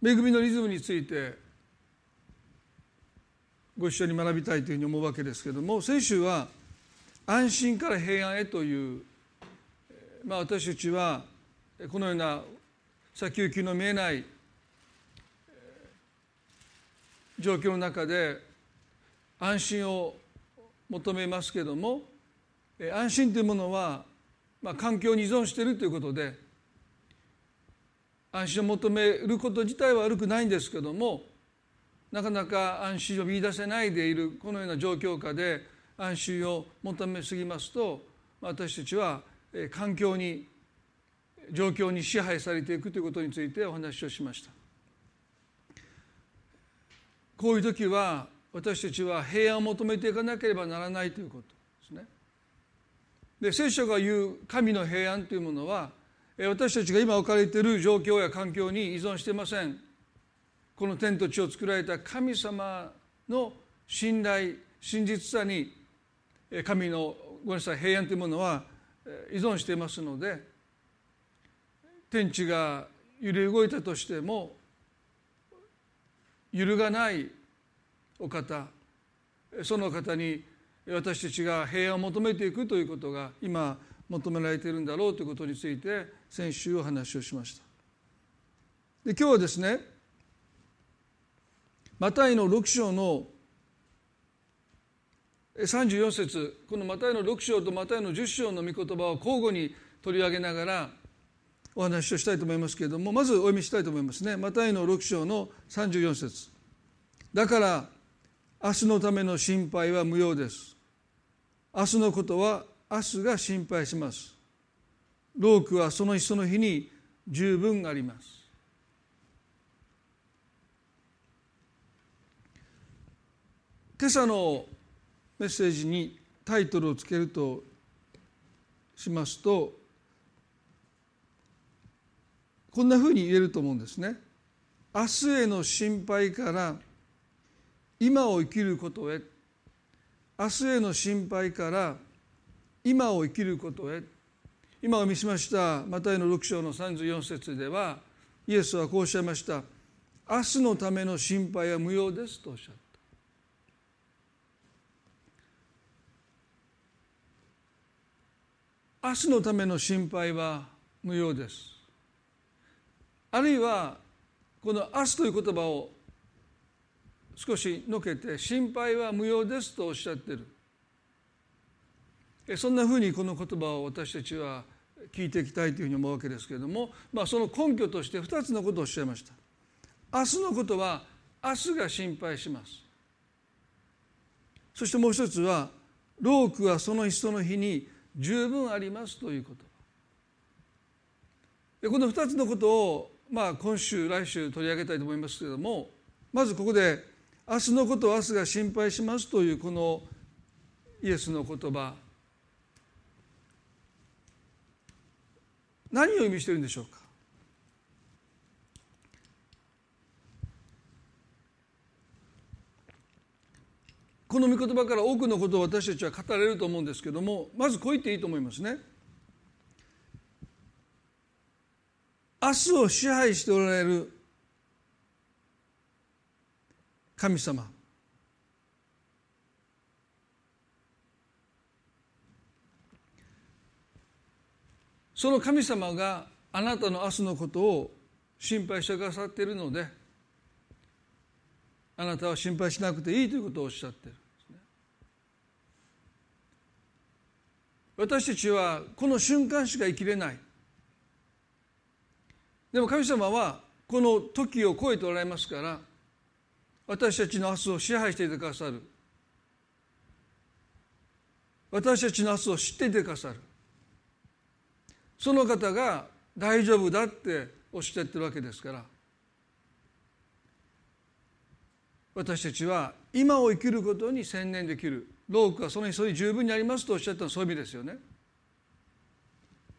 恵みのリズムについてご一緒に学びたいというふうに思うわけですけれども先週は安心から平安へという、まあ、私たちはこのような先行きの見えない状況の中で安心を求めますけれども安心というものは、まあ、環境に依存しているということで安心を求めること自体は悪くないんですけどもなかなか安心を見出せないでいるこのような状況下で安心を求めすぎますと私たちは環境に状況に支配されていくということについてお話をしました。こういう時は私たちは平安を求めていかなければならないということですね。で聖書が言う神の平安というものは私たちが今置かれている状況や環境に依存していません。この天と地を作られた神様の信頼真実さに神のごめんなさい平安というものは依存していますので天地が揺れ動いたとしても揺るがないお方その方に私たちが平安を求めていくということが今求められているんだろうということについて先週お話をしました。で今日はですねマタイの6章の34節。このマタイの6章とマタイの10章の御言葉を交互に取り上げながらお話をしたいと思いますけれどもまずお読みしたいと思いますね。マタイの6章の34節。だから明日のための心配は無用です。明日のことは明日が心配します。労苦はその日その日に十分あります。今朝のメッセージにタイトルをつけるとしますとこんなふうに言えると思うんですね。明日への心配から今を生きることへ。明日への心配から今を生きることへ。今お見せしましたマタイの6章の34節ではイエスはこうおっしゃいました。明日のための心配は無用ですとおっしゃった。明日のための心配は無用です。あるいはこの「明日」という言葉を少しのけて「心配は無用です」とおっしゃってる。そんなふうにこの言葉を私たちは聞いていきたいというふうに思うわけですけれども、まあ、その根拠として2つのことをおっしゃいました。明日のことは明日が心配します。そしてもう一つは労苦はその日その日に十分ありますということでこの2つのことを、まあ、今週来週取り上げたいと思いますけれどもまずここで「明日のことは明日が心配します」というこのイエスの言葉何を意味しているんでしょうか？この御言葉から多くのことを私たちは語れると思うんですけどもまずこう言っていいと思いますね。明日を支配しておられる神様その神様があなたの明日のことを心配してくださっているのであなたは心配しなくていいということをおっしゃっている。私たちはこの瞬間しか生きれない。でも神様はこの時を超えておられますから私たちの明日を支配していてくださる。私たちの明日を知っていてくださる。その方が大丈夫だっておっしゃってるわけですから。私たちは今を生きることに専念できる。労苦はその日それ十分にありますとおっしゃったのはそういう意味ですよね。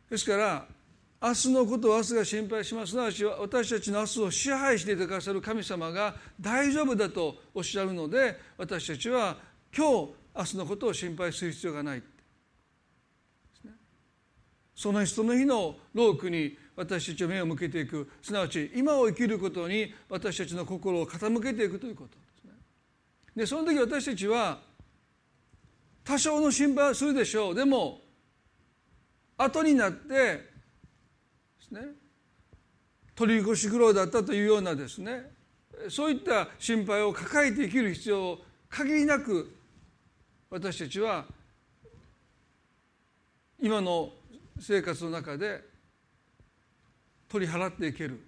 ですから明日のことを明日が心配します。すなわち私たちの明日を支配していてくださる神様が大丈夫だとおっしゃるので私たちは今日明日のことを心配する必要がない。その日その日の労苦に私たちは目を向けていくすなわち今を生きることに私たちの心を傾けていくということですね。でその時私たちは多少の心配はするでしょうでも後になってですね取り越し苦労だったというようなですねそういった心配を抱えて生きる必要を限りなく私たちは今の生活の中で取り払っていける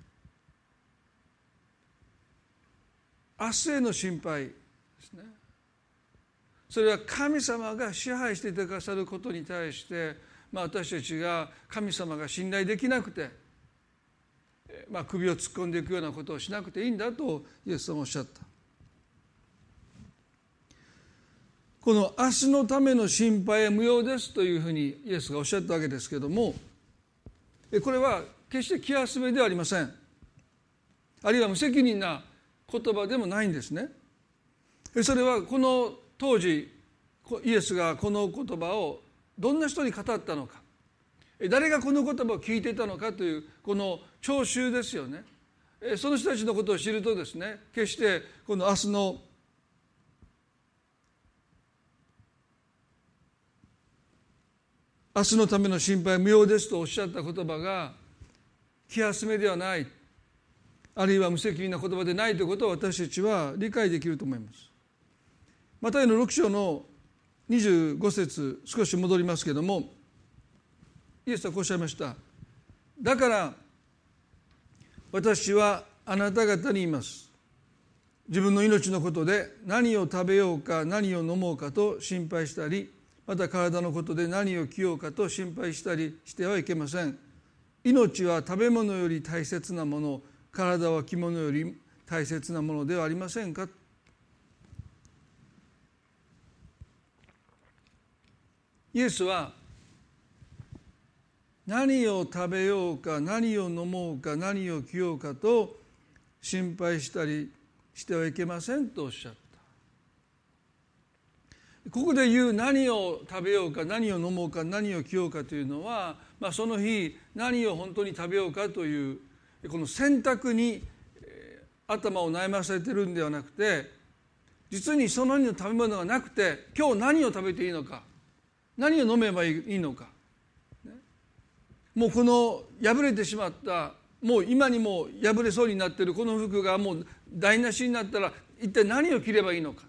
明日への心配ですねそれは神様が支配していてくださることに対して、まあ、私たちが神様が信頼できなくて、まあ、首を突っ込んでいくようなことをしなくていいんだとイエス様おっしゃった。この明日のための心配は無用ですというふうにイエスがおっしゃったわけですけれどもこれは決して気休めではありません。あるいは無責任な言葉でもないんですね。それはこの当時イエスがこの言葉をどんな人に語ったのか。誰がこの言葉を聞いていたのかというこの聴衆ですよね。その人たちのことを知るとですね決してこの明日の明日のための心配無用ですとおっしゃった言葉が気休めではないあるいは無責任な言葉でないということを私たちは理解できると思います。マタイの6章の25節少し戻りますけどもイエスはこうおっしゃいました。だから私はあなた方に言います。自分の命のことで何を食べようか何を飲もうかと心配したりまた体のことで何を着ようかと心配したりしてはいけません。命は食べ物より大切なもの体は着物より大切なものではありませんか？イエスは何を食べようか何を飲もうか何を着ようかと心配したりしてはいけませんとおっしゃった。ここで言う何を食べようか何を飲もうか何を着ようかというのは、まあ、その日何を本当に食べようかというこの選択に頭を悩まされてるんではなくて実にその日の食べ物がなくて今日何を食べていいのか何を飲めばいいのか、もうこの破れてしまったもう今にも破れそうになっているこの服がもう台無しになったら一体何を着ればいいのか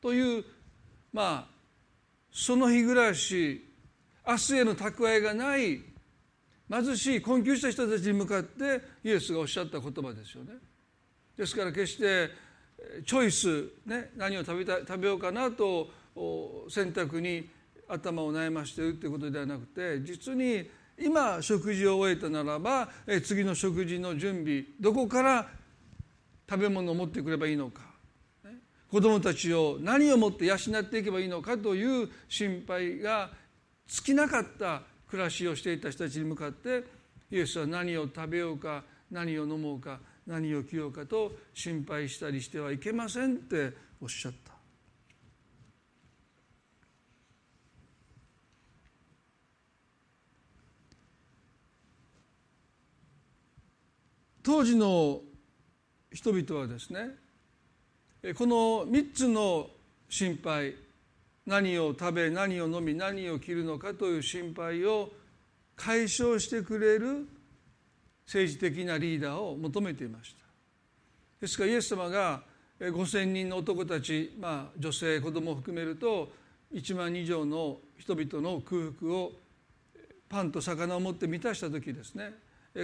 というまあその日暮らし明日への蓄えがない貧しい困窮した人たちに向かってイエスがおっしゃった言葉ですよね。ですから決してチョイス、ね、何を食べた食べようかなと選択に頭を悩ましているということではなくて実に今食事を終えたならば次の食事の準備どこから食べ物を持ってくればいいのか子どもたちを何をもって養っていけばいいのかという心配が尽きなかった暮らしをしていた人たちに向かってイエスは何を食べようか何を飲もうか何を着ようかと心配したりしてはいけませんっておっしゃった。当時の人々はですねこの3つの心配何を食べ何を飲み何を着るのかという心配を解消してくれる政治的なリーダーを求めていましたですからイエス様が5,000人の男たち、まあ、女性子供を含めると1万以上の人々の空腹をパンと魚を持って満たした時ですね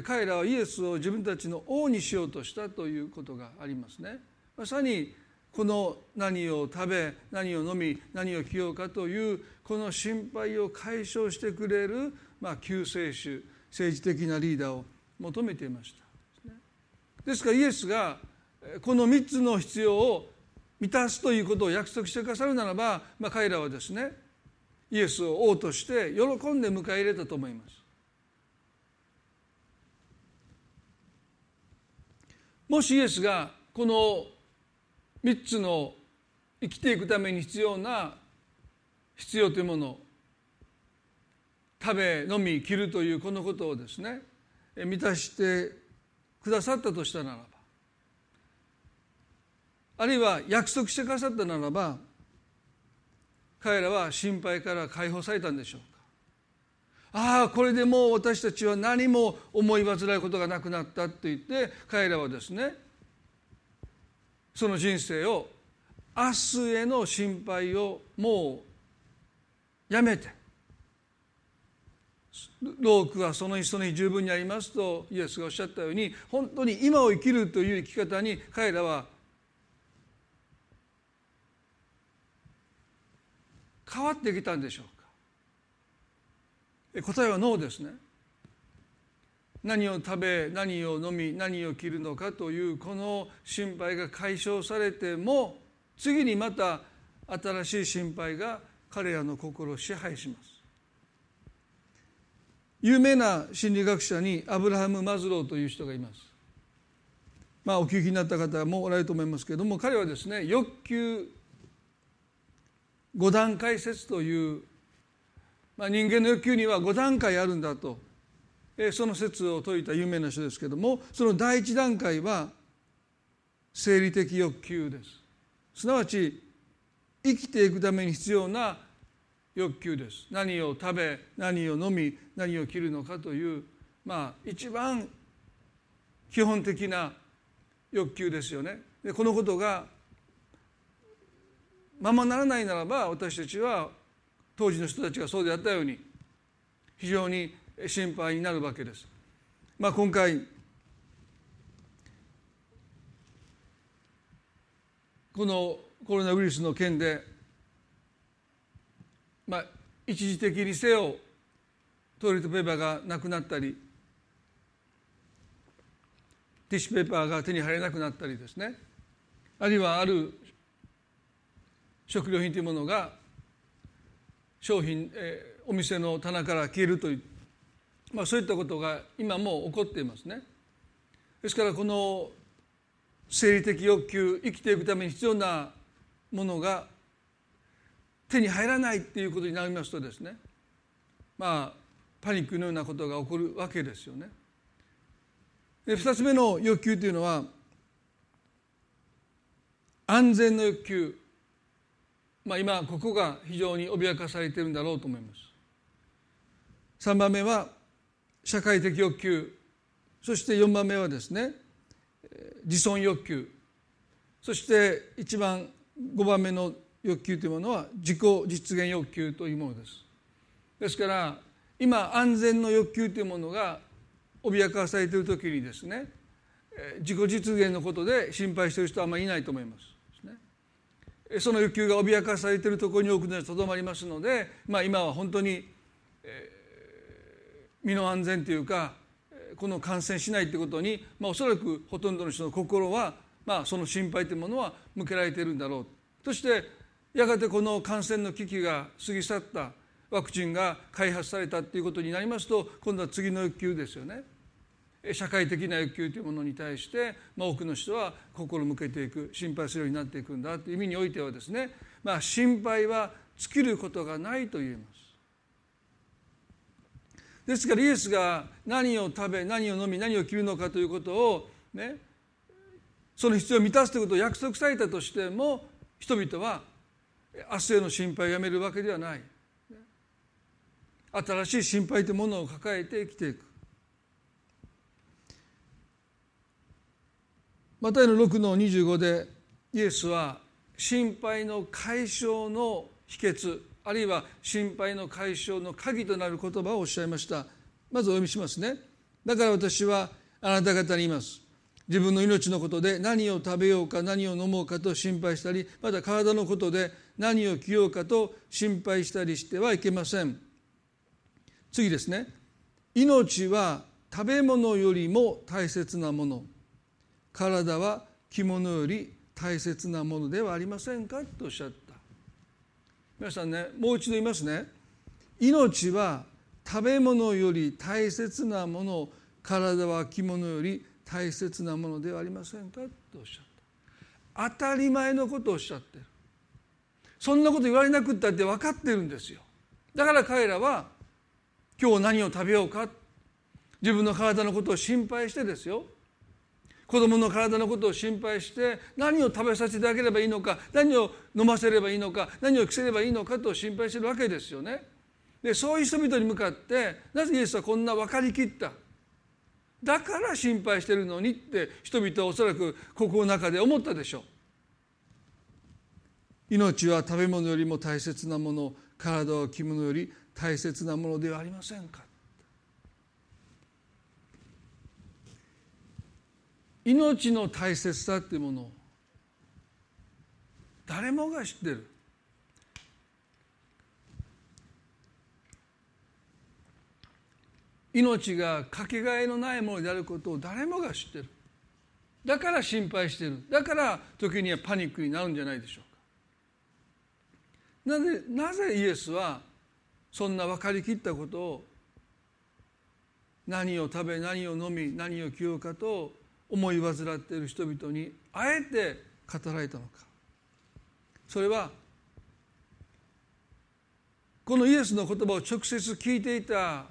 彼らはイエスを自分たちの王にしようとしたということがありますね。まさにこの何を食べ何を飲み何を着ようかというこの心配を解消してくれる、まあ、救世主政治的なリーダーを求めていました。ですからイエスがこの3つの必要を満たすということを約束してくださるならば、まあ、彼らはですねイエスを王として喜んで迎え入れたと思います。もしイエスがこの3つの生きていくために必要な必要というもの。食べ飲み着るというこのことをですね満たしてくださったとしたならばあるいは約束してくださったならば彼らは心配から解放されたんでしょうか。ああこれでもう私たちは何も思い煩うことがなくなったと言って彼らはですねその人生を明日への心配をもうやめて。労苦はその日その日十分にありますとイエスがおっしゃったように本当に今を生きるという生き方に彼らは変わってきたんでしょうか。答えはノーですね。何を食べ何を飲み何を着るのかというこの心配が解消されても次にまた新しい心配が彼らの心を支配します。有名な心理学者にアブラハム・マズローという人がいます。まあお聞きになった方もおられると思いますけれども彼はですね欲求5段階説という、まあ、人間の欲求には5段階あるんだとその説を説いた有名な人ですけれどもその第一段階は生理的欲求です。すなわち生きていくために必要な欲求です。何を食べ何を飲み何を着るのかというまあ一番基本的な欲求ですよね。でこのことがままならないならば私たちは当時の人たちがそうであったように非常に心配になるわけです。まあ、今回このコロナウイルスの件で、まあ、一時的にせよトイレットペーパーがなくなったりティッシュペーパーが手に入らなくなったりですねあるいはある食料品というものが商品、えー、お店の棚から消えるという、まあ、そういったことが今も起こっていますね。ですからこの生理的欲求生きていくために必要なものが手に入らないっていうことになりますとですねまあパニックのようなことが起こるわけですよね。で2つ目の欲求というのは安全の欲求まあ、今ここが非常に脅かされているんだろうと思います3番目は社会的欲求。そして4番目はですね自尊欲求。そして一番5番目の欲求というものは自己実現欲求というものです。ですから今安全の欲求というものが脅かされている時にですね自己実現のことで心配している人はあまりいないと思います。その欲求が脅かされているところに多くの人とどまりますので、まあ、今は本当に、えー、身の安全というかこの感染しないということに、まあ、おそらくほとんどの人の心は、まあ、その心配というものは向けられているんだろうそしてやがてこの感染の危機が過ぎ去ったワクチンが開発されたということになりますと今度は次の欲求ですよね。社会的な欲求というものに対して、まあ、多くの人は心向けていく心配するようになっていくんだという意味においてはですね、まあ、心配は尽きることがないと言えます。ですからイエスが何を食べ何を飲み何を着るのかということをねその必要を満たすということを約束されたとしても人々は明日への心配をやめるわけではない。新しい心配というものを抱えて生きていく。マタイの6の25でイエスは心配の解消の秘訣あるいは心配の解消の鍵となる言葉をおっしゃいました。まずお読みしますね。だから私はあなた方に言います。自分の命のことで何を食べようか何を飲もうかと心配したりまた体のことで何を着ようかと心配したりしてはいけません。次ですね。命は食べ物よりも大切なもの。体は着物より大切なものではありませんか？とおっしゃった皆さんねもう一度言いますね。命は食べ物より大切なもの体は着物より大切なものではありませんか？とおっしゃった。当たり前のことをおっしゃってる。そんなこと言われなくったって分かってるんですよ。だから彼らは今日何を食べようか？自分の体のことを心配してですよ。子供の体のことを心配して何を食べさせてあげればいいのか何を飲ませればいいのか何を着せればいいのかと心配してるわけですよね。でそういう人々に向かってなぜイエスはこんな分かりきった？だから心配してるのにって人々はおそらく心の中で思ったでしょう。命は食べ物よりも大切なもの体は着物より大切なものではありませんか？命の大切さっていうものを誰もが知ってる。命がかけがえのないものであることを誰もが知ってる。だから心配してる。だから時にはパニックになるんじゃないでしょうか。なぜなぜイエスはそんな分かりきったことを何を食べ何を飲み何を着ようかと思い患っている人々にあえて語られたのか。それはこのイエスの言葉を直接聞いていた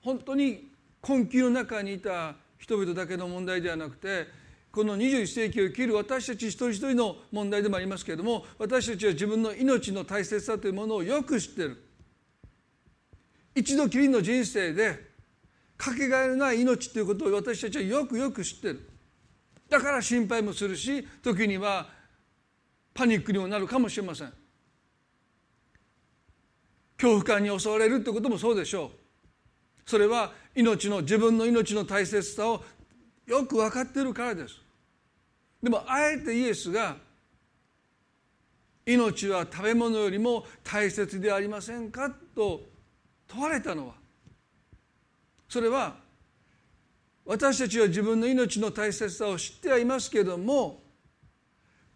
本当に困窮の中にいた人々だけの問題ではなくてこの21世紀を生きる私たち一人一人の問題でもありますけれども私たちは自分の命の大切さというものをよく知ってる。一度きりの人生でかけがえのない命ということを私たちはよくよく知ってる。だから心配もするし時にはパニックにもなるかもしれません。恐怖感に襲われるということもそうでしょう。それは命の自分の命の大切さをよく分かっているからです。でもあえてイエスが命は食べ物よりも大切でありませんかと問われたのはそれは私たちは自分の命の大切さを知ってはいますけれども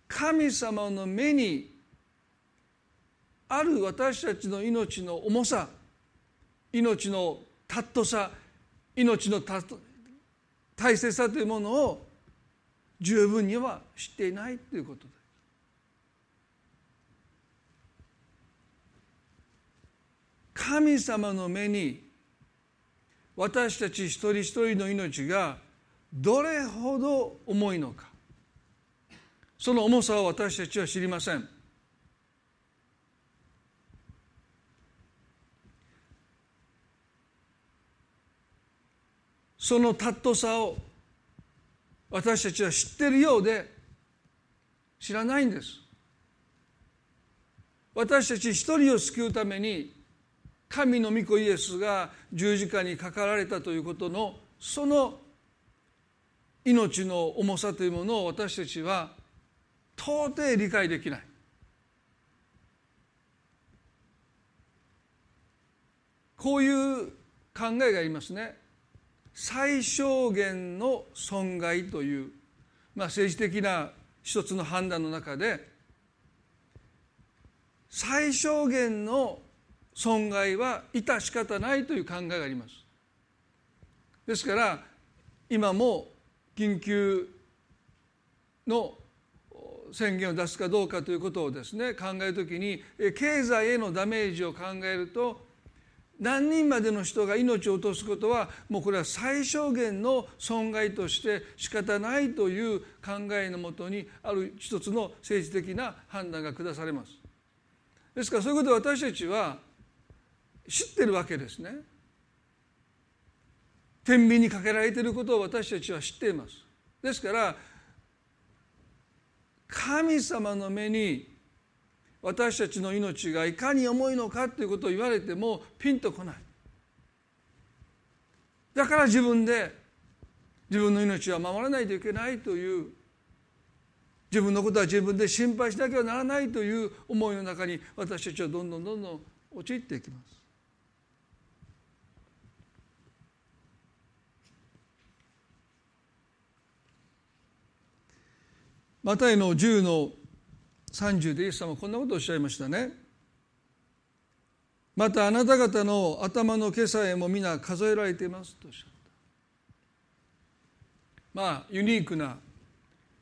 神様の目にある私たちの命の重さ命の尊さ命の大切さというものを十分には知っていないということです。神様の目に私たち一人一人の命がどれほど重いのか。その重さを私たちは知りません。その尊さを私たちは知ってるようで知らないんです。私たち一人を救うために神の御子イエスが十字架にかかられたということのその命の重さというものを私たちは到底理解できない。こういう考えがありますね。最小限の損害という、まあ、政治的な一つの判断の中で最小限の損害は致し方ないという考えがありますですから今も緊急の宣言を出すかどうかということをですね考えるときに経済へのダメージを考えると何人までの人が命を落とすことはもうこれは最小限の損害として仕方ないという考えのもとにある一つの政治的な判断が下されます。ですからそういうことで私たちは知ってるわけですね。天秤にかけられていることを私たちは知っています。ですから神様の目に私たちの命がいかに重いのかということを言われてもピンとこないだから自分で自分の命は守らないといけないという自分のことは自分で心配しなきゃならないという思いの中に私たちはどんどんどんどん陥っていきますマタイの10の30でイエス様はこんなことをおっしゃいましたね。またあなた方の頭の毛さえも皆数えられていますとおっしゃった。まあユニークな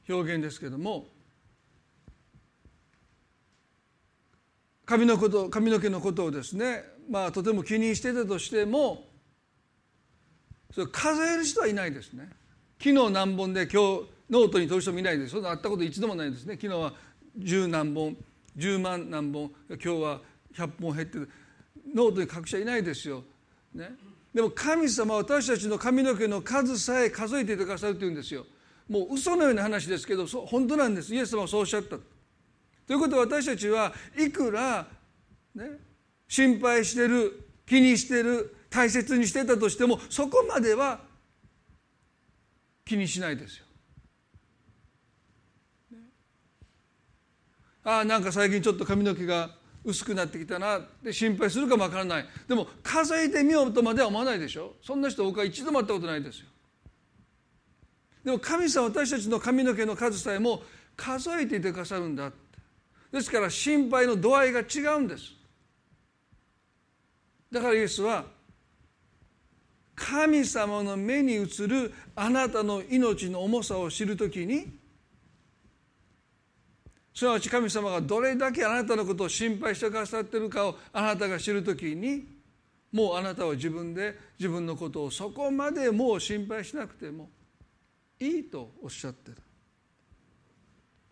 表現ですけども髪のこと髪の毛のことをですねまあとても気にしてたとしてもそれ数える人はいないですね昨日何本で今日ノートに取る人もいないでそんなあったこと一度もないですね。昨日は十何本10万何本今日は100本減ってる。ノートに書く人はいないですよ、ね、でも神様は私たちの髪の毛の数さえ数えていてくださるというんですよ。もう嘘のような話ですけど本当なんです。イエス様はそうおっしゃった。ということは私たちはいくら、ね、心配してる気にしてる大切にしてたとしてもそこまでは気にしないですよ。ああなんか最近ちょっと髪の毛が薄くなってきたなって心配するかもわからない。でも数えてみようとまでは思わないでしょ。そんな人僕は一度も会ったことないですよ。でも神様私たちの髪の毛の数さえも数えていてくださるんだって。ですから心配の度合いが違うんです。だからイエスは神様の目に映るあなたの命の重さを知るときにすなわち神様がどれだけあなたのことを心配してくださっているかをあなたが知るときにもうあなたは自分で自分のことをそこまでもう心配しなくてもいいとおっしゃってる。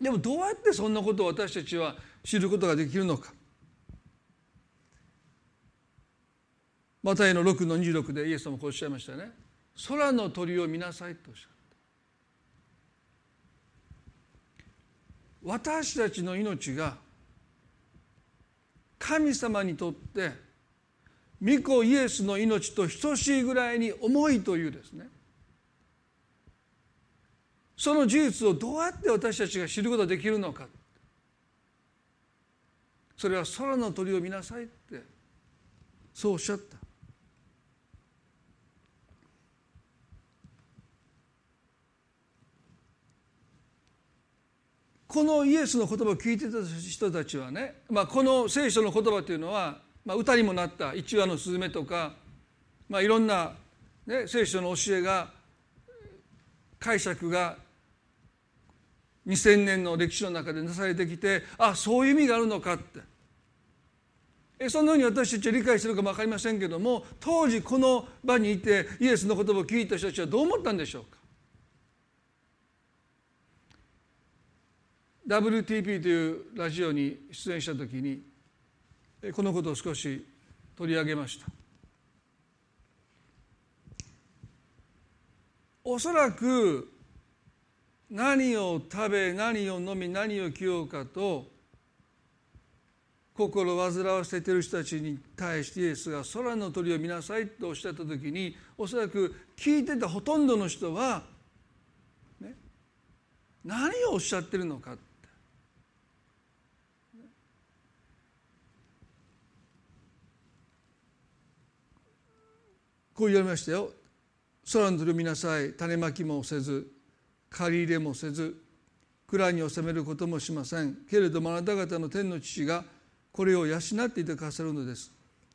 でもどうやってそんなことを私たちは知ることができるのか。マタイの6の26でイエス様こうおっしゃいましたね。空の鳥を見なさいとおっしゃっ私たちの命が神様にとって御子イエスの命と等しいぐらいに重いというですね。その事実をどうやって私たちが知ることができるのか。それは空の鳥を見なさいってそうおっしゃった。このイエスの言葉を聞いてた人たちはね、まあ、この聖書の言葉というのは、まあ、歌にもなった一羽のスズメとか、まあ、いろんな、ね、聖書の教えが解釈が2000年の歴史の中でなされてきてあそういう意味があるのかって。えそのように私たちは理解してるかも分かりませんけども当時この場にいてイエスの言葉を聞いた人たちはどう思ったんでしょうか。WTP というラジオに出演した時にこのことを少し取り上げました。おそらく何を食べ何を飲み何を着ようかと心を煩わせている人たちに対してイエスが空の鳥を見なさいとおっしゃった時におそらく聞いてたほとんどの人は、ね、何をおっしゃってるのか。こう言われましたよ。空の鳥を見なさい。種まきもせず借り入れもせず蔵に収めることもしません。けれどもあなた方の天の父がこれを養っていてくださるのです。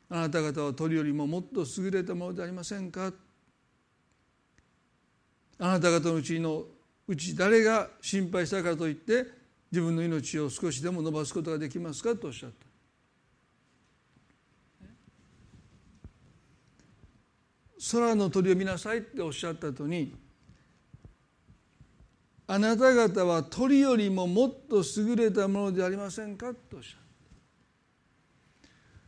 あなた方は鳥よりももっと優れたものでありませんか？あなた方のうちのうち誰が心配したからといって自分の命を少しでも伸ばすことができますか？とおっしゃった。空の鳥を見なさいっておっしゃった後にあなた方は鳥よりももっと優れたものでありませんかとおっしゃ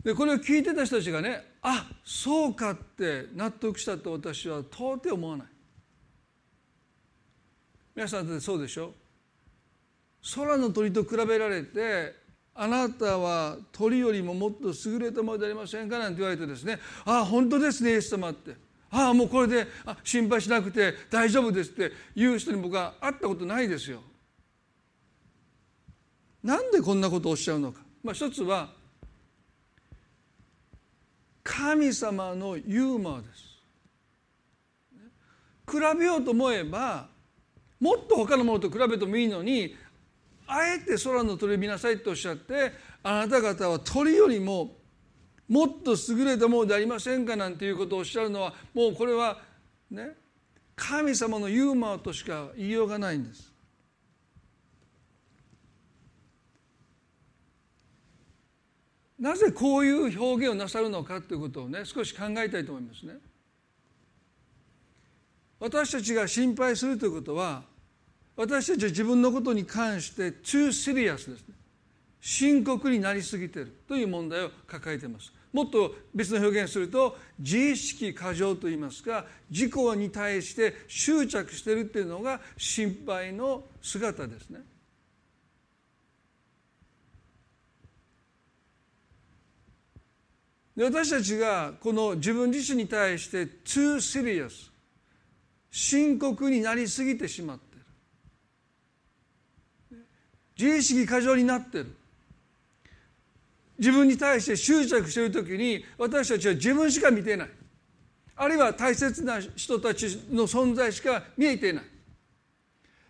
るでこれを聞いてた人たちがねあそうかって納得したと私は到底思わない。皆さんってそうでしょ？空の鳥と比べられてあなたは鳥よりももっと優れたものでありませんかなんて言われてですねああ本当ですねイエス様ってああもうこれで心配しなくて大丈夫ですって言う人に僕は会ったことないですよ。なんでこんなことをおっしゃるのか、まあ、一つは神様のユーモアです。比べようと思えばもっと他のものと比べてもいいのにあえて空の鳥を見なさいとおっしゃってあなた方は鳥よりももっと優れたものでありませんかなんていうことをおっしゃるのはもうこれはね神様のユーモアとしか言いようがないんです。なぜこういう表現をなさるのかということをね少し考えたいと思いますね。私たちが心配するということは私たちは自分のことに関して too serious ですね深刻になりすぎているという問題を抱えています。もっと別の表現すると自意識過剰といいますか自己に対して執着しているというのが心配の姿ですね。で私たちがこの自分自身に対して too serious 深刻になりすぎてしまっている自意識過剰になってる。自分に対して執着している時に私たちは自分しか見ていない。あるいは大切な人たちの存在しか見えていない。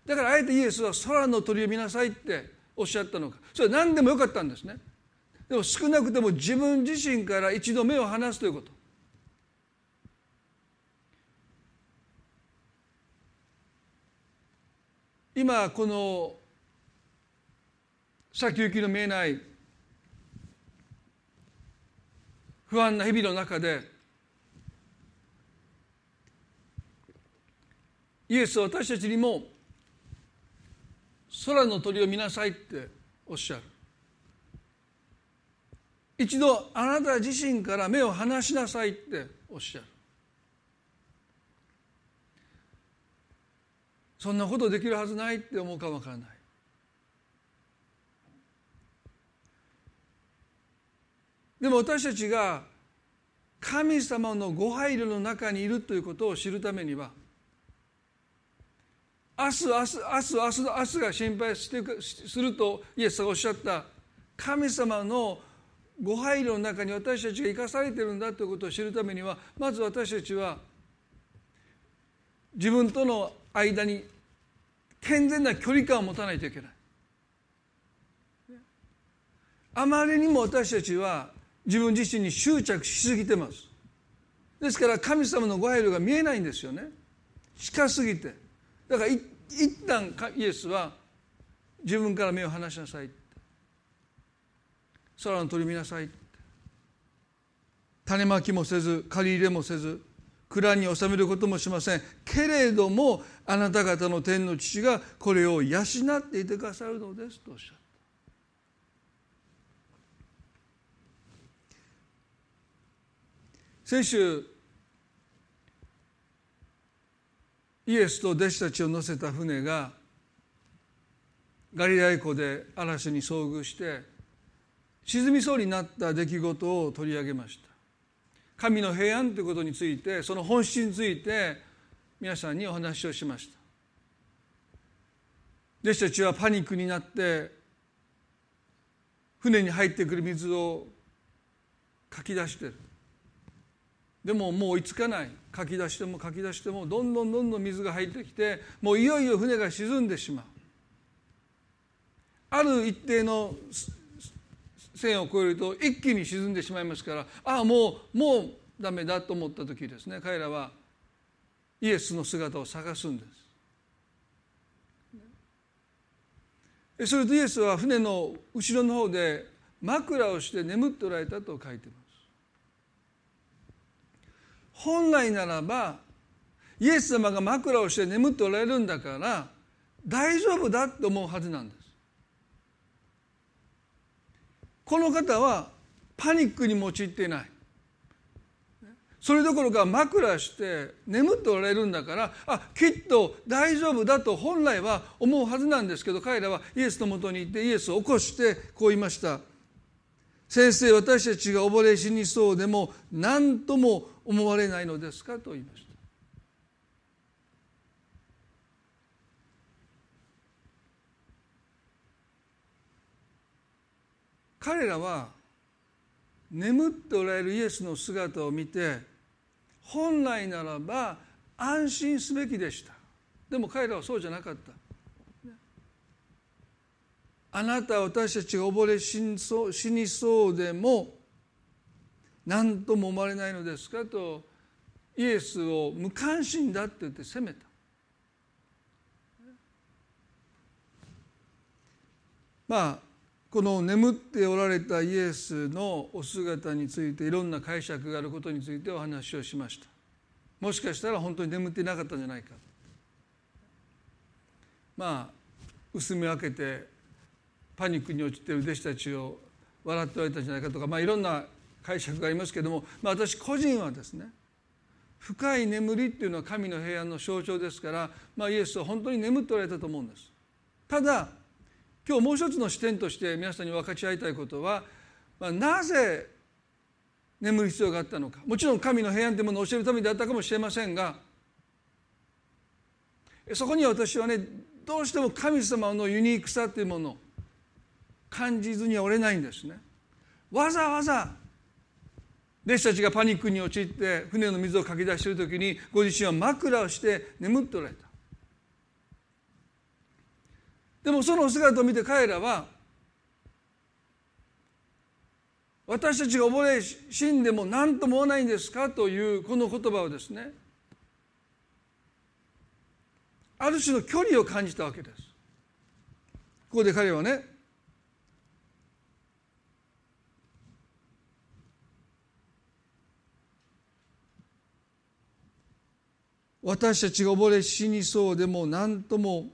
だからあえてイエスは空の鳥を見なさいっておっしゃったのか。それは何でもよかったんですね。でも少なくとも自分自身から一度目を離すということ。今この先行きの見えない不安な日々の中でイエスは私たちにも空の鳥を見なさいっておっしゃる。一度あなた自身から目を離しなさいっておっしゃる。そんなことできるはずないって思うかもわからない。でも私たちが神様のご配慮の中にいるということを知るためには明日明日明日明日明日が心配してするとイエスがおっしゃった神様のご配慮の中に私たちが生かされてるんだということを知るためにはまず私たちは自分との間に健全な距離感を持たないといけない。あまりにも私たちは自分自身に執着しすぎてます。ですから神様のご配慮が見えないんですよね。近すぎて。だから一旦イエスは自分から目を離しなさい。空の鳥見なさい種まきもせず借り入れもせず蔵に収めることもしませんけれどもあなた方の天の父がこれを養っていてくださるのですとおっしゃっ先週イエスと弟子たちを乗せた船がガリラヤ湖で嵐に遭遇して沈みそうになった出来事を取り上げました。神の平安ということについてその本質について皆さんにお話をしました。弟子たちはパニックになって船に入ってくる水をかき出してる。でももう追いつかない。かき出してもかき出してもどんどんどんどん水が入ってきてもういよいよ船が沈んでしまう。ある一定の線を越えると一気に沈んでしまいますからああもうもうダメだと思った時ですね。彼らはイエスの姿を探すんです。それとイエスは船の後ろの方で枕をして眠っておられたと書いてます。本来ならばイエス様が枕をして眠っておられるんだから大丈夫だって思うはずなんです。この方はパニックに陥っていない。それどころか枕して眠っておられるんだからあきっと大丈夫だと本来は思うはずなんですけど彼らはイエスのもとに行ってイエスを起こしてこう言いました「先生私たちが溺れ死にそうでも何とも思われないのですか?」と言いました。彼らは眠っておられるイエスの姿を見て本来ならば安心すべきでしたでも彼らはそうじゃなかったあなたは私たちが溺れ死にそう死にそうでも何とも思われないのですかとイエスを無関心だって言って責めた。まあこの眠っておられたイエスのお姿についていろんな解釈があることについてお話をしました。もしかしたら本当に眠っていなかったんじゃないか。まあ薄目を開けてパニックに陥っている弟子たちを笑っておられたんじゃないかとか、まあ、いろんな解釈がありますけども、まあ、私個人はですね深い眠りっていうのは神の平安の象徴ですから、まあ、イエスは本当に眠っておられたと思うんです。ただ今日もう一つの視点として皆さんに分かち合いたいことは、まあ、なぜ眠る必要があったのかもちろん神の平安というものを教えるためであったかもしれませんがそこには私はねどうしても神様のユニークさというもの感じずにはおれないんですね。わざわざ弟子たちがパニックに陥って船の水をかき出している時にご自身は枕をして眠っておられた。でもその姿を見て彼らは私たちが溺れ死んでも何とも思わないんですか？というこの言葉をですねある種の距離を感じたわけです。ここで彼はね私たちが溺れ死にそうでも何とも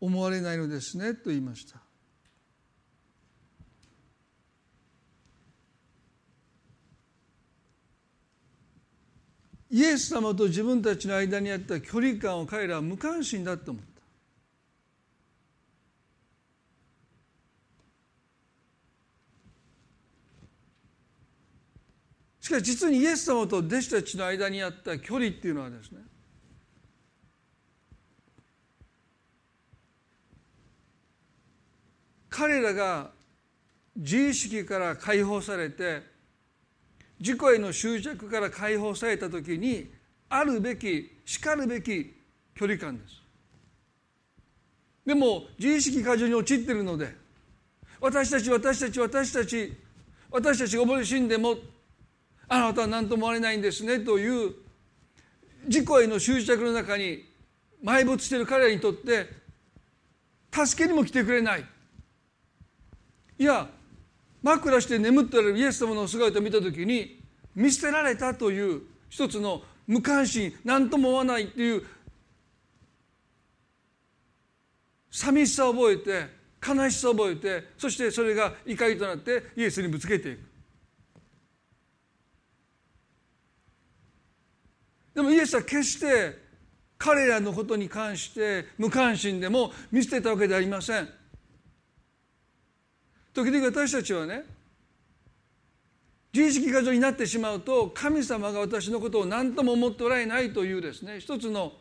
思われないのですねと言いました。イエス様と自分たちの間にあった距離感を彼らは無関心だと思った。しかし実にイエス様と弟子たちの間にあった距離っていうのはですね彼らが自意識から解放されて自己への執着から解放された時にあるべきしかるべき距離感です。でも自意識過剰に陥っているので私たち私たち私たち私たちが溺れ死んでもあなたは何とも思われないんですねという自己への執着の中に埋没している彼らにとって助けにも来てくれない。いや枕して眠っておられるイエス様の姿を見た時に見捨てられたという一つの無関心何とも思わないという寂しさを覚えて悲しさを覚えてそしてそれが怒りとなってイエスにぶつけていく。でもイエスは決して彼らのことに関して無関心でも見捨てたわけではありません。時々私たちはね自意識過剰になってしまうと神様が私のことを何とも思っておられないというですね一つの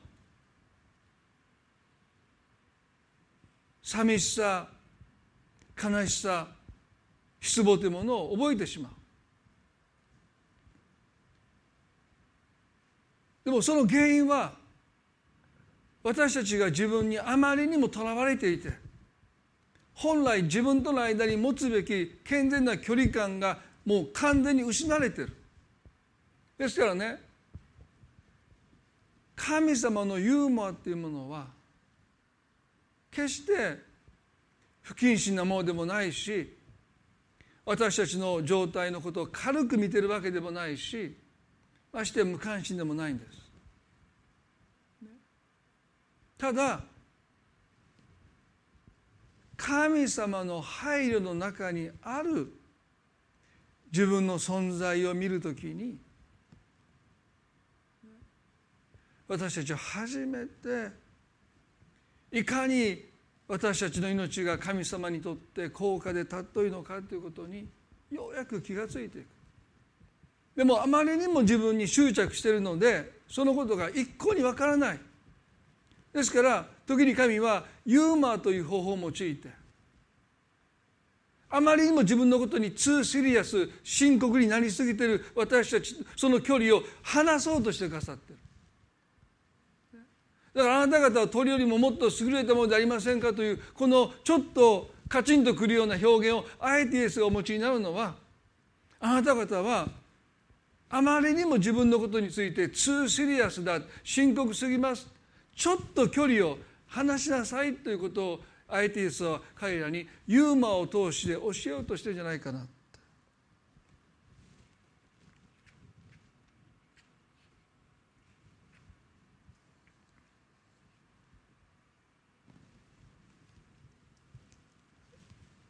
寂しさ悲しさ失望というものを覚えてしまう。でもその原因は私たちが自分にあまりにもとらわれていて本来自分との間に持つべき健全な距離感がもう完全に失われてる。ですからね神様のユーモアっていうものは決して不謹慎なものでもないし私たちの状態のことを軽く見てるわけでもないしまして無関心でもないんです。ただ神様の配慮の中にある自分の存在を見るときに私たちは初めていかに私たちの命が神様にとって高価で尊いのかということにようやく気がついていく。でもあまりにも自分に執着しているのでそのことが一向にわからない。ですから時に神はユーモアという方法を用いてあまりにも自分のことに too serious 深刻になりすぎてる私たちその距離を離そうとしてくださってる。だからあなた方は鳥よりももっと優れたものでありませんかというこのちょっとカチンとくるような表現をあえてイエスがお持ちになるのはあなた方はあまりにも自分のことについて too serious だ深刻すぎます。ちょっと距離を離しなさいということをアイティスは彼らにユーマを通して教えようとしてるんじゃないかな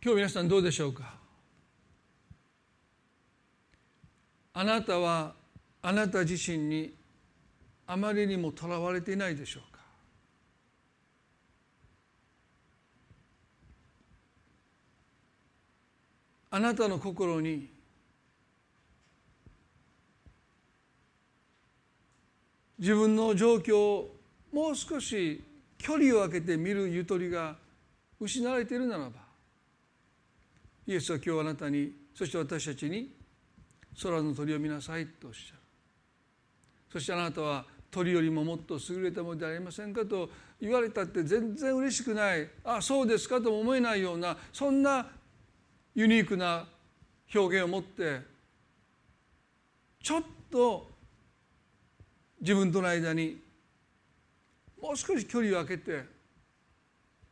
今日皆さんどうでしょうか？あなたはあなた自身にあまりにもとらわれていないでしょうか？あなたの心に自分の状況をもう少し距離を空けて見るゆとりが失われているならばイエスは今日あなたにそして私たちに空の鳥を見なさいとおっしゃる。そしてあなたは鳥よりももっと優れたものでありませんかと言われたって全然嬉しくない。あそうですかとも思えないようなそんなユニークな表現を持ってちょっと自分との間にもう少し距離を空けて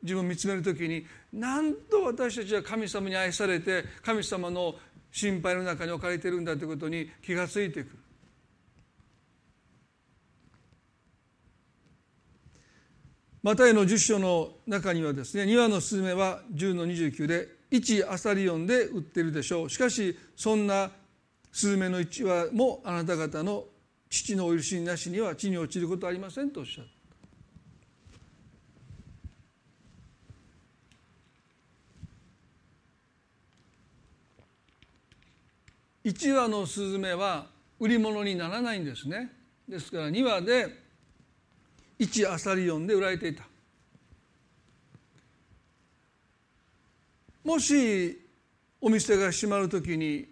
自分を見つめる時になんと私たちは神様に愛されて神様の心配の中に置かれているんだということに気がついてくる。マタイの10章の中にはですね2羽のスズメは10の29で1アサリオンで売ってるでしょう。しかしそんなスズメの1羽もあなた方の父のお許しなしには地に落ちることはありませんとおっしゃる1羽のスズメは売り物にならないんですね。ですから2羽で1アサリオンで売られていた。もしお店が閉まる時に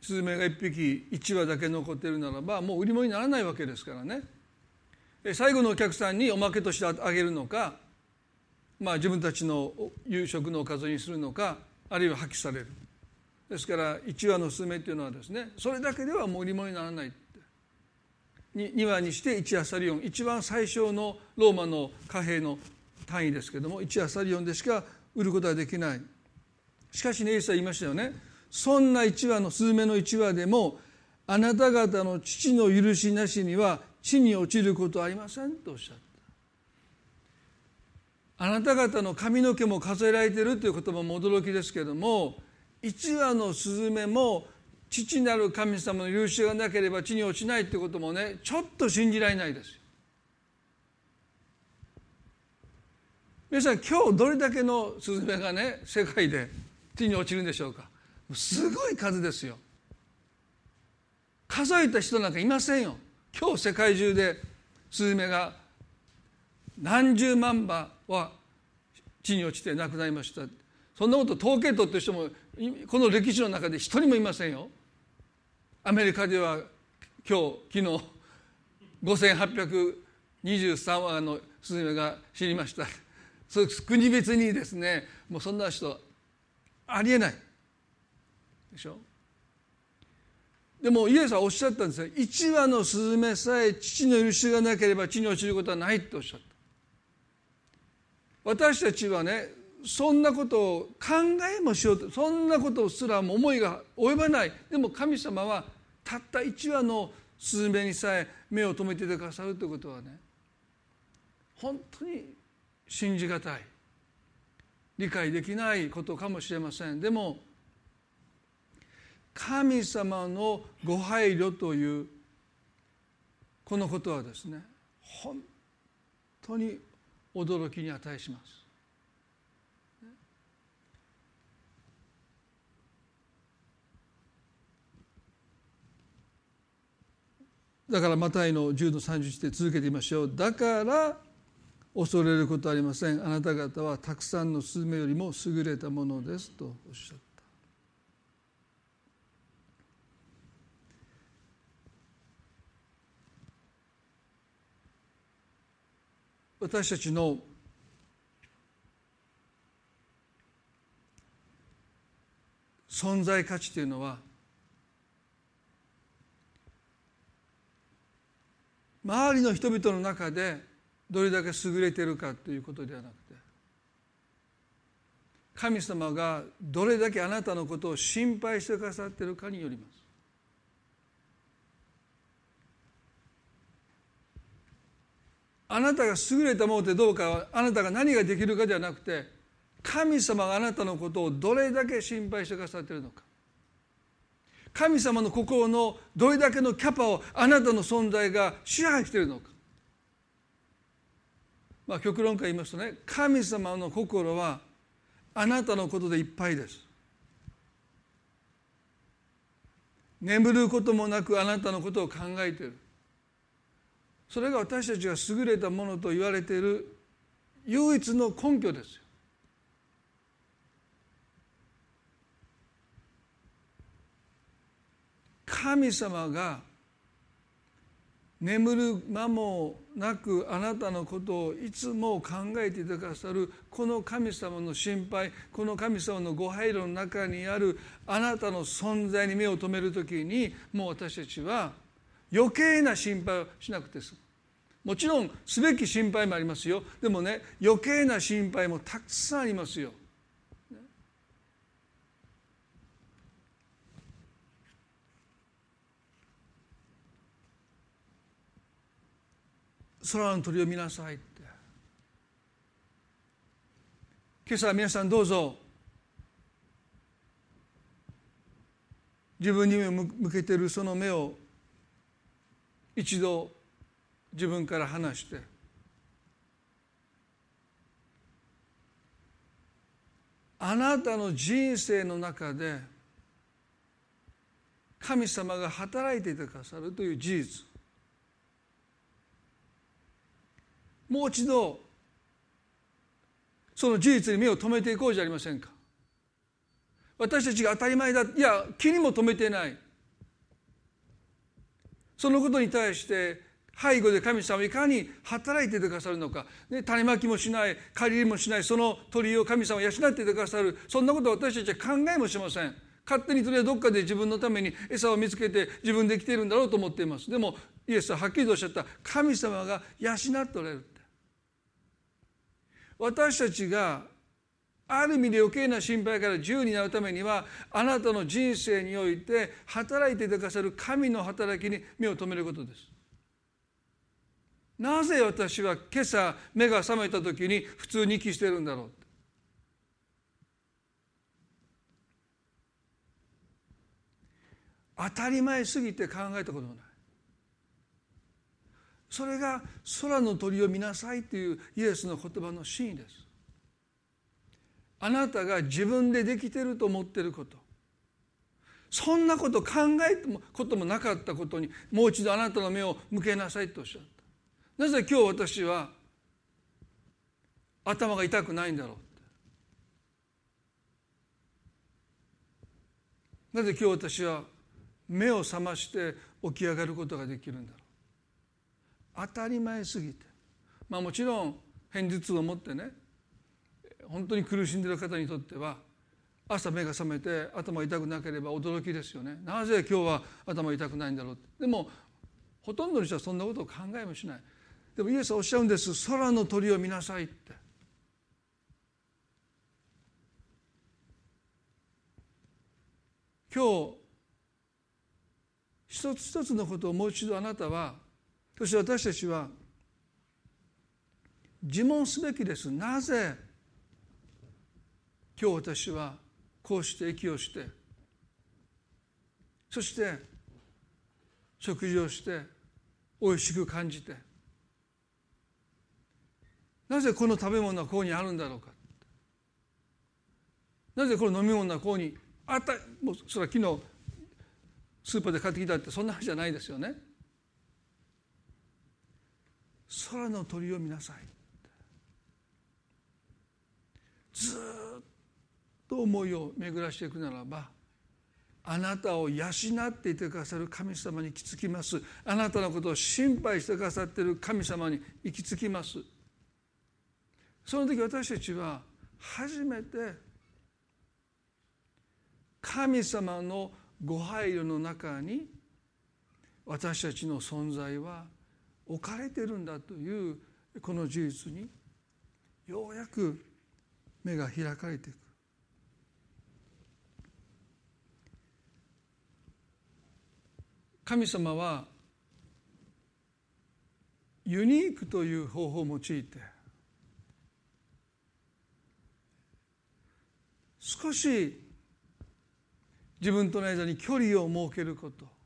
スズメが1匹1羽だけ残ってるならばもう売り物にならないわけですからね。最後のお客さんにおまけとしてあげるのか、まあ、自分たちの夕食のおかずにするのかあるいは破棄される。ですから1羽のスズメっていうのはですねそれだけではもう売り物にならない2羽にして1アサリオン。一番最小のローマの貨幣の単位ですけども1アサリオンでしか売ることはできない。しかしねイエスは言いましたよね。そんな1羽のスズメの1羽でもあなた方の父の許しなしには地に落ちることはありませんとおっしゃった。あなた方の髪の毛も数えられているという言葉も驚きですけども一羽のスズメも父なる神様の許しがなければ地に落ちないってこともねちょっと信じられないです。皆さん今日どれだけのスズメがね世界で地に落ちるんでしょうか。すごい数ですよ。数えた人なんかいませんよ。今日世界中でスズメが何十万羽は地に落ちて亡くなりました。そんなこと統計取ってる人もこの歴史の中で一人もいませんよ。アメリカでは今日昨日5823羽のスズメが死にました。そう国別にですねもうそんな人ありえない。でしょ？でもイエスはおっしゃったんですよ。一羽のスズメさえ父の許しがなければ地に落ちることはないとおっしゃった。私たちはねそんなことを考えもしようとそんなことすらも思いが及ばない。でも神様はたった一羽のスズメにさえ目を留めてくださるということはね本当に信じがたい。理解できないことかもしれません。でも神様のご配慮というこのことはですね本当に驚きに値します。だからマタイの10の31で続けてみましょう。だから恐れることありません。あなた方はたくさんのスズメよりも優れたものですとおっしゃった。私たちの存在価値というのは周りの人々の中でどれだけ優れているかということではなくて神様がどれだけあなたのことを心配してくださってるかによります。あなたが優れたものってどうかあなたが何ができるかではなくて神様があなたのことをどれだけ心配してくださっているのか。神様の心のどれだけのキャパをあなたの存在が支配しているのか。まあ極論から言いますとね神様の心はあなたのことでいっぱいです。眠ることもなくあなたのことを考えている。それが私たちが優れたものと言われている唯一の根拠ですよ。神様が眠る間もなくあなたのことをいつも考えていてくださるこの神様の心配この神様のご配慮の中にあるあなたの存在に目を留める時にもう私たちは余計な心配をしなくて済む。もちろんすべき心配もありますよ。でもね余計な心配もたくさんありますよ。空の鳥を見なさいって。今朝皆さんどうぞ自分に目を向けているその目を一度自分から離してあなたの人生の中で神様が働いていてくださるという事実。もう一度その事実に目を留めていこうじゃありませんか。私たちが当たり前だ。いや気にも留めてない。そのことに対して背後で神様いかに働いててくださるのか、ね、種まきもしない。借り入れもしない。その鳥居を神様を養っててくださる。そんなことを私たちは考えもしません。勝手にそれはどっかで自分のために餌を見つけて自分で生きているんだろうと思っています。でもイエスははっきりとおっしゃった。神様が養っておられるって。私たちがある意味で余計な心配から自由になるためにはあなたの人生において働いていてくださる神の働きに目を留めることです。なぜ私は今朝目が覚めた時に普通に息してるんだろう当たり前すぎて考えたこともないそれが空の鳥を見なさいというイエスの言葉の真意です。あなたが自分でできてると思ってること。そんなこと考えてもこともなかったことにもう一度あなたの目を向けなさいとおっしゃった。なぜ今日私は頭が痛くないんだろうなぜ今日私は目を覚まして起き上がることができるんだろう。当たり前すぎて。まあもちろん片頭痛を持ってね本当に苦しんでいる方にとっては朝目が覚めて頭痛くなければ驚きですよね。なぜ今日は頭痛くないんだろうって。でもほとんどの人はそんなことを考えもしない。でもイエスはおっしゃるんです。空の鳥を見なさいって。今日一つ一つのことをもう一度あなたはそして私たちは自問すべきです。なぜ今日私はこうして息をしてそして食事をしておいしく感じてなぜこの食べ物はここにあるんだろうか。なぜこの飲み物はここにあったもうそれは昨日スーパーで買ってきたってそんな話じゃないですよね。空の鳥を見なさい。ずっと思いを巡らしていくならばあなたを養っていてくださる神様に行き着きます。あなたのことを心配してくださっている神様に行き着きます。その時私たちは初めて神様のご配慮の中に私たちの存在は置かれてるんだというこの事実にようやく目が開かれていく。神様はユニークという方法を用いて少し自分との間に距離を設けること。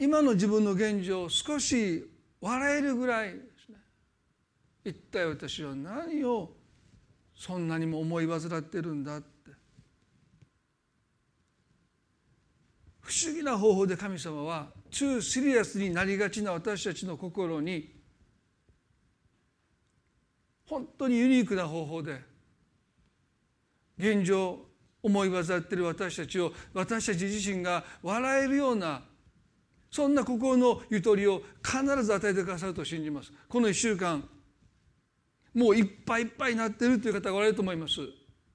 今の自分の現状を少し笑えるぐらいですね。一体私は。何をそんなにも思い患ってるんだって。不思議な方法で神様は中シリアスになりがちな私たちの心に本当にユニークな方法で現状思い煩ってる私たちを私たち自身が笑えるようなそんな心のゆとりを必ず与えてくださると信じます。この1週間もういっぱいいっぱいになっているという方がおられると思います。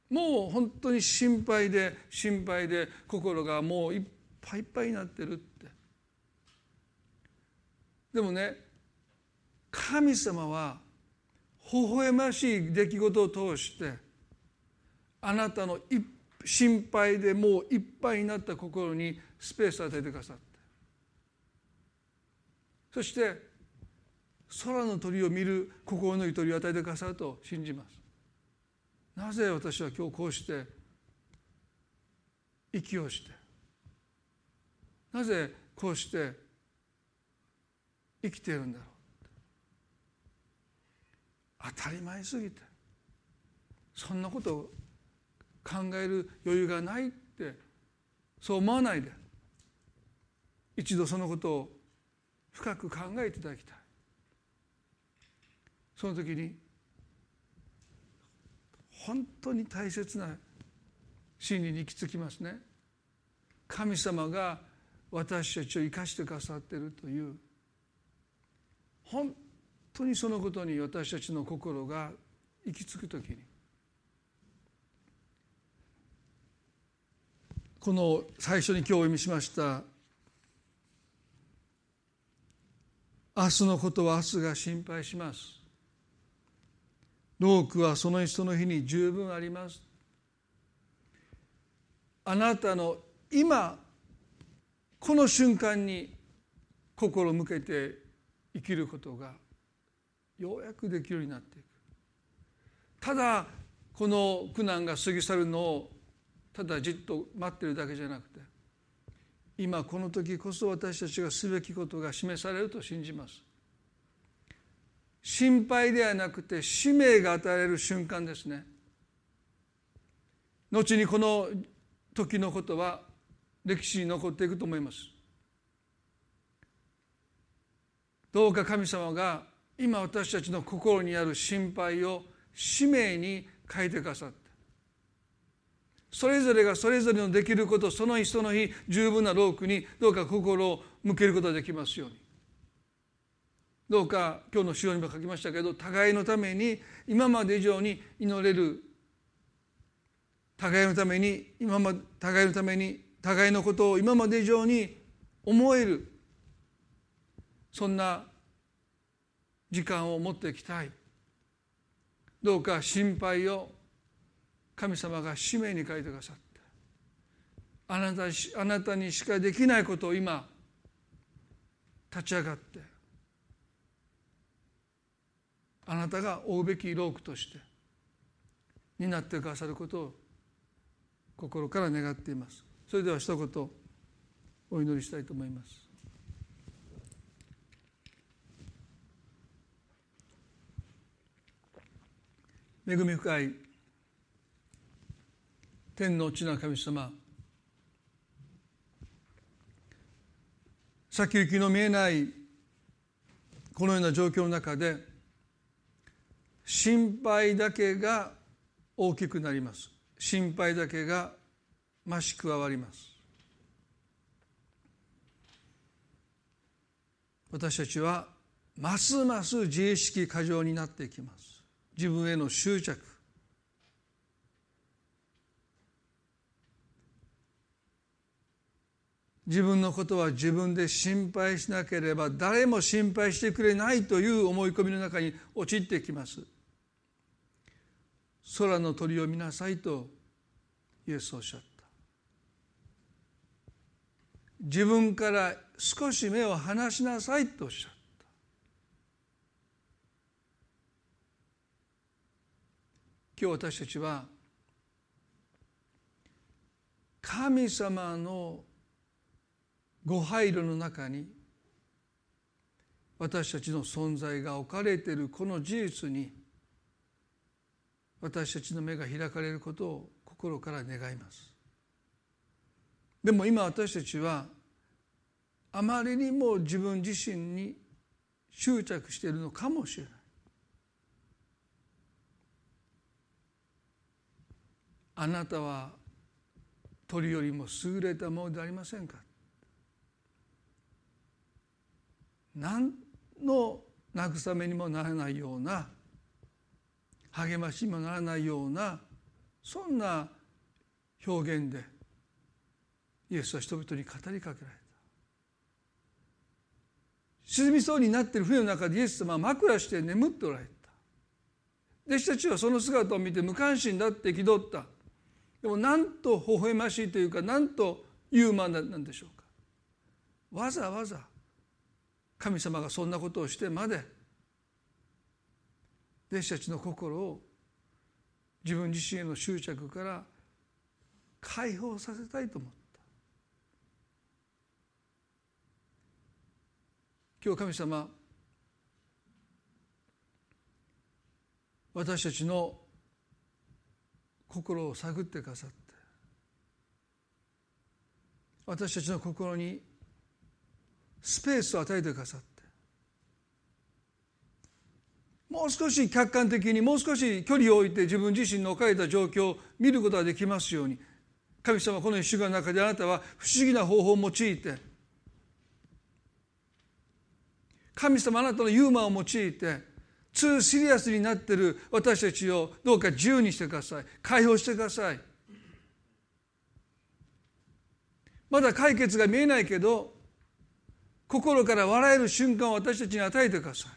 もう本当に心配で心配で心がもういっぱいいっぱいになってるって。でもね神様は微笑ましい出来事を通してあなたの心配でもういっぱいになった心にスペースを与えてくださってそして空の鳥を見る心のゆとりを与えてくださると信じます。なぜ私は今日こうして息をしてなぜこうして生きているんだろう。当たり前すぎてそんなことを考える余裕がないってそう思わないで一度そのことを深く考えていただきたい。その時に本当に大切な真理に行き着きますね。神様が私たちを生かしてくださっているという。本当にそのことに私たちの心が行き着く時に。この最初に今日お読みしました「明日のことは明日が心配します」「労苦はその日その日に十分あります」あなたの今この瞬間に心を向けて生きることがようやくできるようになっていく。ただこの苦難が過ぎ去るのをただじっと待ってるだけじゃなくて今この時こそ私たちがすべきことが示されると信じます。心配ではなくて使命が与えられる瞬間ですね。後にこの時のことは歴史に残っていくと思います。どうか神様が今私たちの心にある心配を使命に変えてくださった。それぞれがそれぞれのできることその日その日十分な労苦にどうか心を向けることができますように。どうか今日の資料にも書きましたけど互いのために今まで以上に祈れる互いのために今まで互いのために互いのことを今まで以上に思えるそんな時間を持っていきたい。どうか心配を神様が使命に書いてくださってあなたあなたにしかできないことを今立ち上がってあなたが追うべき労苦として担ってくださることを心から願っています。それでは一言お祈りしたいと思います。恵み深い天の地な神様。先行きの見えないこのような状況の中で心配だけが大きくなります。心配だけが増し加わります。私たちはますます自意識過剰になっていきます。自分への執着自分のことは自分で心配しなければ誰も心配してくれないという思い込みの中に陥ってきます。空の鳥を見なさいとイエスおっしゃった。自分から少し目を離しなさいとおっしゃった。今日私たちは神様のご配慮の中に私たちの存在が置かれているこの事実に私たちの目が開かれることを心から願います。でも今私たちはあまりにも自分自身に執着しているのかもしれない。あなたは鳥よりも優れたものでありませんか？何の慰めにもならないような励ましにもならないようなそんな表現でイエスは人々に語りかけられた。沈みそうになっている冬の中でイエス様は枕して眠っておられた。弟子たちはその姿を見て無関心だって憤った。でもなんと微笑ましいというかなんとユーマンなんでしょうか。わざわざ神様がそんなことをしてまで弟子たちの心を自分自身への執着から解放させたいと思った。今日神様私たちの心を探ってくださって私たちの心にスペースを与えてくださって。もう少し客観的にもう少し距離を置いて自分自身の置かれた状況を見ることができますように。神様この一週間の中であなたは不思議な方法を用いて。神様あなたのユーモアを用いてツーシリアスになっている私たちをどうか自由にしてください。解放してください。まだ解決が見えないけど心から笑える瞬間を私たちに与えてください。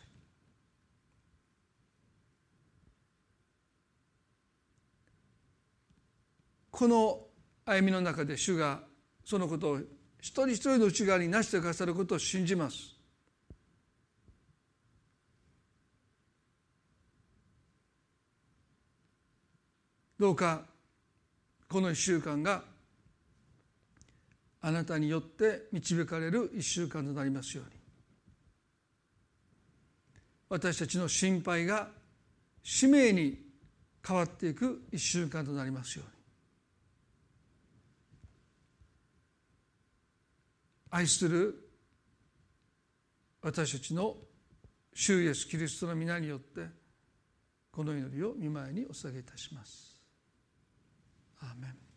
この歩みの中で主がそのことを一人一人の内側になしてくださることを信じます。どうかこの1週間があなたによって導かれる1週間となりますように私たちの心配が使命に変わっていく1週間となりますように愛する私たちの主イエスキリストの皆によってこの祈りを見舞いにお捧げいたします。Amen.